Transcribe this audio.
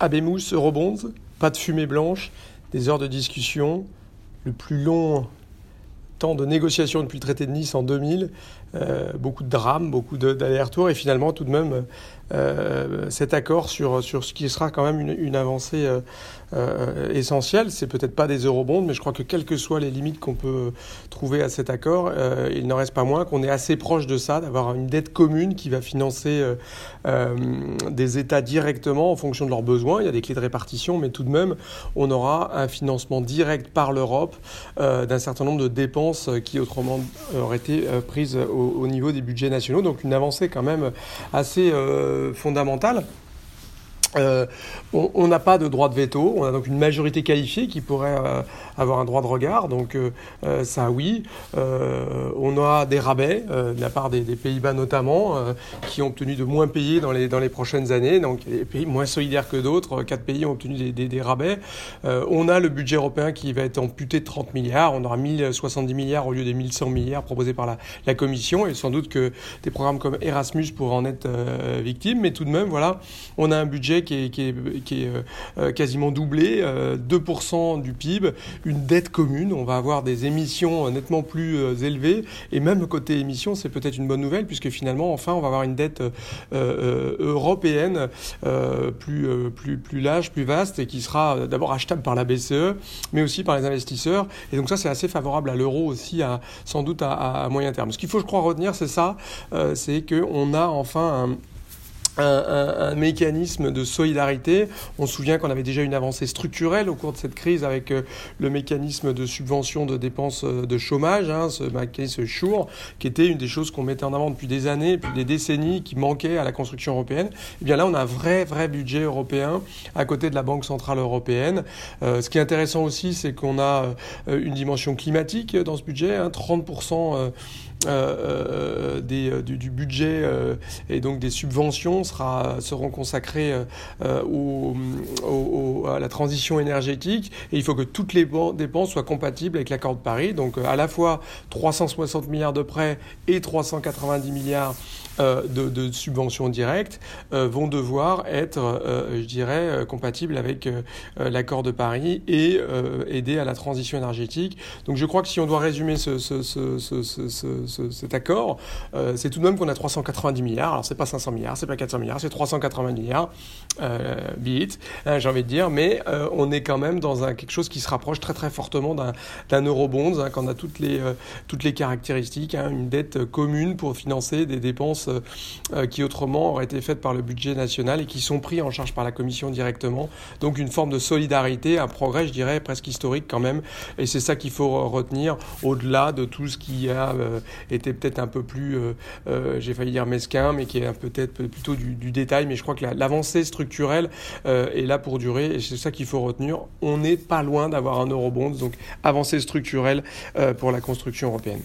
Abemous Eurobonds, pas de fumée blanche, des heures de discussion, le plus long temps de négociation depuis le traité de Nice en 2000, euh, beaucoup de drames, beaucoup d'allers-retours, et finalement tout de même euh, cet accord sur, sur ce qui sera quand même une, avancée euh, euh essentielle. C'est peut-être pas des eurobonds, mais je crois que quelles que soient les limites qu'on peut trouver à cet accord, il n'en reste pas moins qu'on est assez proche de ça, d'avoir une dette commune qui va financer des États directement en fonction de leurs besoins. Il y a des clés de répartition, mais tout de même, on aura un financement direct par l'Europe d'un certain nombre de dépenses qui autrement auraient été prises au, au, niveau des budgets nationaux. Donc une avancée quand même assez fondamentale. Euh, on n'a pas de droit de veto, on a donc une majorité qualifiée qui pourrait euh, avoir un droit de regard, donc euh, ça oui. On a des rabais de la part des, Pays-Bas notamment, qui ont obtenu de moins payer dans les, prochaines années, donc des pays moins solidaires que d'autres, quatre pays ont obtenu des rabais. on a le budget européen qui va être amputé de 30 milliards, on aura 1070 milliards au lieu des 1100 milliards proposés par la, la Commission, et sans doute que des programmes comme Erasmus pourraient en être victimes, mais tout de même, voilà, on a un budget qui est, est euh, quasiment doublé, 2% euh, du PIB, une dette commune. On va avoir des émissions euh, nettement plus élevées. Et même côté émissions, c'est peut-être une bonne nouvelle, puisque finalement, enfin, on va avoir une dette européenne plus, plus, plus large, plus vaste, et qui sera d'abord achetable par la BCE, mais aussi par les investisseurs. Et donc ça, c'est assez favorable à l'euro aussi, sans doute à, à, moyen terme. Ce qu'il faut, je crois, retenir, c'est ça, c'est qu'on a enfin un un, mécanisme de solidarité. On se souvient qu'on avait déjà une avancée structurelle au cours de cette crise avec euh, le mécanisme de subvention de dépenses euh, de chômage, hein, ce mécanisme SURE, qui était une des choses qu'on mettait en avant depuis des années, depuis des décennies, qui manquait à la construction européenne. Et eh bien là, on a un vrai, vrai budget européen à côté de la Banque Centrale Européenne. Euh, ce qui est intéressant aussi, c'est qu'on a une dimension climatique dans ce budget, hein, 30% euh, euh, des, du, du, budget et donc des subventions sera, seront consacrés euh, au, à la transition énergétique et il faut que toutes les dépenses soient compatibles avec l'accord de Paris. Donc à la fois 360 milliards de prêts et 390 milliards euh, de, subventions directes euh, vont devoir être, euh, je dirais, compatibles avec l'accord de Paris et aider à la transition énergétique. Donc je crois que si on doit résumer ce, cet accord, c'est tout de même qu'on a 390 milliards. Alors c'est pas 500 milliards, c'est pas 400 milliards, c'est 380 milliards, euh, hein, j'ai envie de dire, mais on est quand même dans quelque chose qui se rapproche très très fortement d'un eurobond, hein, quand a toutes les, toutes les caractéristiques, hein, une dette commune pour financer des dépenses euh, qui autrement auraient été faites par le budget national et qui sont pris en charge par la Commission directement. Donc une forme de solidarité, un progrès, je dirais, presque historique quand même. Et c'est ça qu'il faut retenir au-delà de tout ce qui a été peut-être un peu plus, euh, euh, j'ai failli dire mesquin, mais qui est peut-être plutôt du, du, détail. Mais je crois que l'avancée structurelle euh, est là pour durer et c'est ça qu'il faut retenir. On n'est pas loin d'avoir un eurobond, donc avancée structurelle pour la construction européenne.